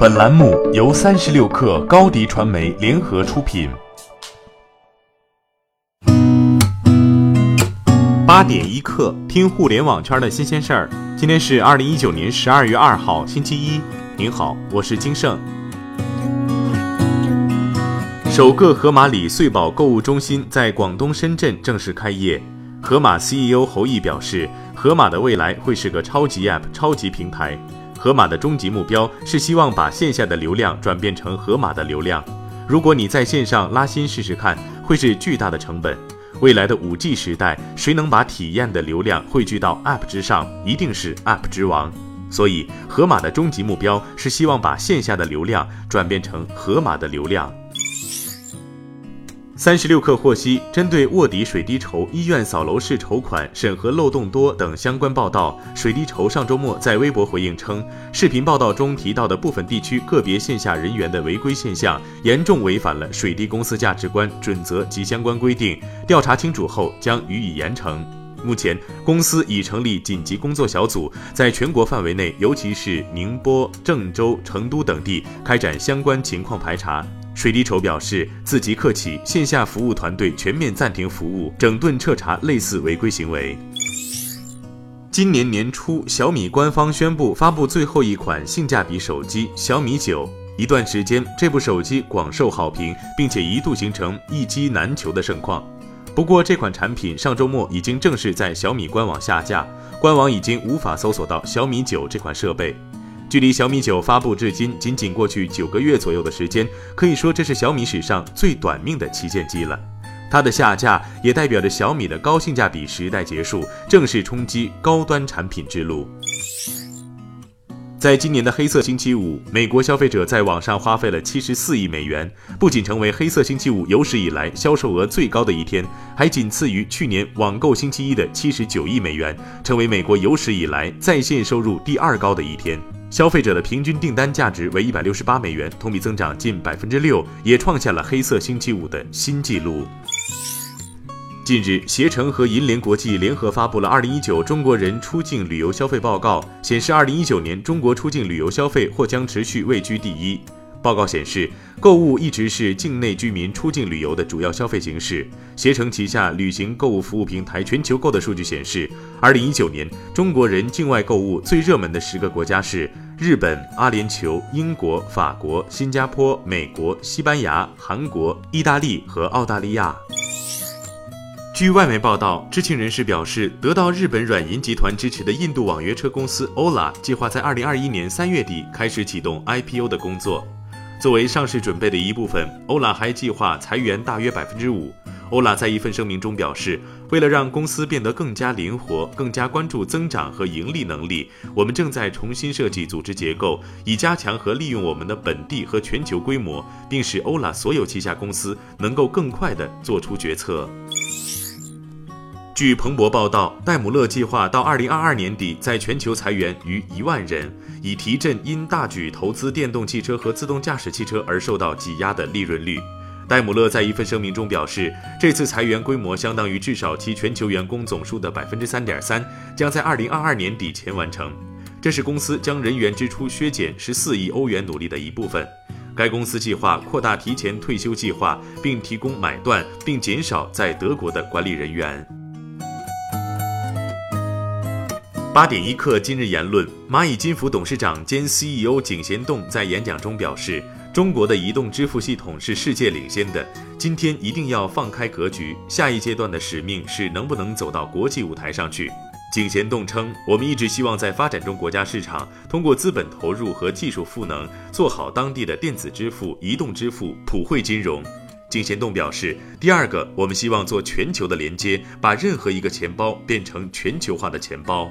本栏目由三十六氪高低传媒联合出品。八点一刻，听互联网圈的新鲜事儿。今天是二零一九年十二月二号，星期一。您好，我是金盛。首个盒马里穗宝购物中心在广东深圳正式开业。盒马 CEO 侯毅表示，盒马的未来会是个超级 App、超级平台。盒马的终极目标是希望把线下的流量转变成盒马的流量。如果你在线上拉新试试看，会是巨大的成本。未来的五 G 时代，谁能把体验的流量汇聚到 App 之上，一定是 App 之王。所以，盒马的终极目标是希望把线下的流量转变成盒马的流量。三十六氪获悉，针对卧底水滴筹、医院扫楼式筹款审核漏洞多等相关报道，水滴筹上周末在微博回应称，视频报道中提到的部分地区个别线下人员的违规现象，严重违反了水滴公司价值观准则及相关规定，调查清楚后将予以严惩。目前，公司已成立紧急工作小组，在全国范围内，尤其是宁波、郑州、成都等地开展相关情况排查。水滴筹表示，自即刻起，线下服务团队全面暂停服务，整顿彻查类似违规行为。今年年初，小米官方宣布发布最后一款性价比手机小米九。一段时间，这部手机广受好评，并且一度形成一机难求的盛况。不过，这款产品上周末已经正式在小米官网下架，官网已经无法搜索到小米九这款设备。距离小米九发布至今仅仅过去九个月左右的时间，可以说这是小米史上最短命的旗舰机了。它的下架也代表着小米的高性价比时代结束，正式冲击高端产品之路。在今年的黑色星期五，美国消费者在网上花费了七十四亿美元，不仅成为黑色星期五有史以来销售额最高的一天，还仅次于去年网购星期一的七十九亿美元，成为美国有史以来在线收入第二高的一天。消费者的平均订单价值为一百六十八美元，同比增长近百分之六，也创下了黑色星期五的新纪录。近日，携程和银联国际联合发布了《二零一九中国人出境旅游消费报告》，显示，二零一九年中国出境旅游消费或将持续位居第一。报告显示，购物一直是境内居民出境旅游的主要消费形式。携程旗下旅行购物服务平台全球购的数据显示，二零一九年中国人境外购物最热门的十个国家是日本、阿联酋、英国、法国、新加坡、美国、西班牙、韩国、意大利和澳大利亚。据外媒报道，知情人士表示，得到日本软银集团支持的印度网约车公司 Ola 计划在二零二一年三月底开始启动 IPO 的工作。作为上市准备的一部分，欧拉还计划裁员大约百分之五。欧拉在一份声明中表示，为了让公司变得更加灵活、更加关注增长和盈利能力，我们正在重新设计组织结构，以加强和利用我们的本地和全球规模，并使欧拉所有旗下公司能够更快地做出决策。据彭博报道，戴姆勒计划到二零二二年底在全球裁员逾一万人，以提振因大举投资电动汽车和自动驾驶汽车而受到挤压的利润率。戴姆勒在一份声明中表示，这次裁员规模相当于至少其全球员工总数的百分之三点三，将在二零二二年底前完成。这是公司将人员支出削减十四亿欧元努力的一部分。该公司计划扩大提前退休计划，并提供买断，并减少在德国的管理人员。八点一刻，今日言论：蚂蚁金服董事长兼 CEO 井贤栋在演讲中表示，中国的移动支付系统是世界领先的，今天一定要放开格局，下一阶段的使命是能不能走到国际舞台上去。井贤栋称，我们一直希望在发展中国家市场，通过资本投入和技术赋能，做好当地的电子支付、移动支付、普惠金融。井贤栋表示，第二个，我们希望做全球的连接，把任何一个钱包变成全球化的钱包。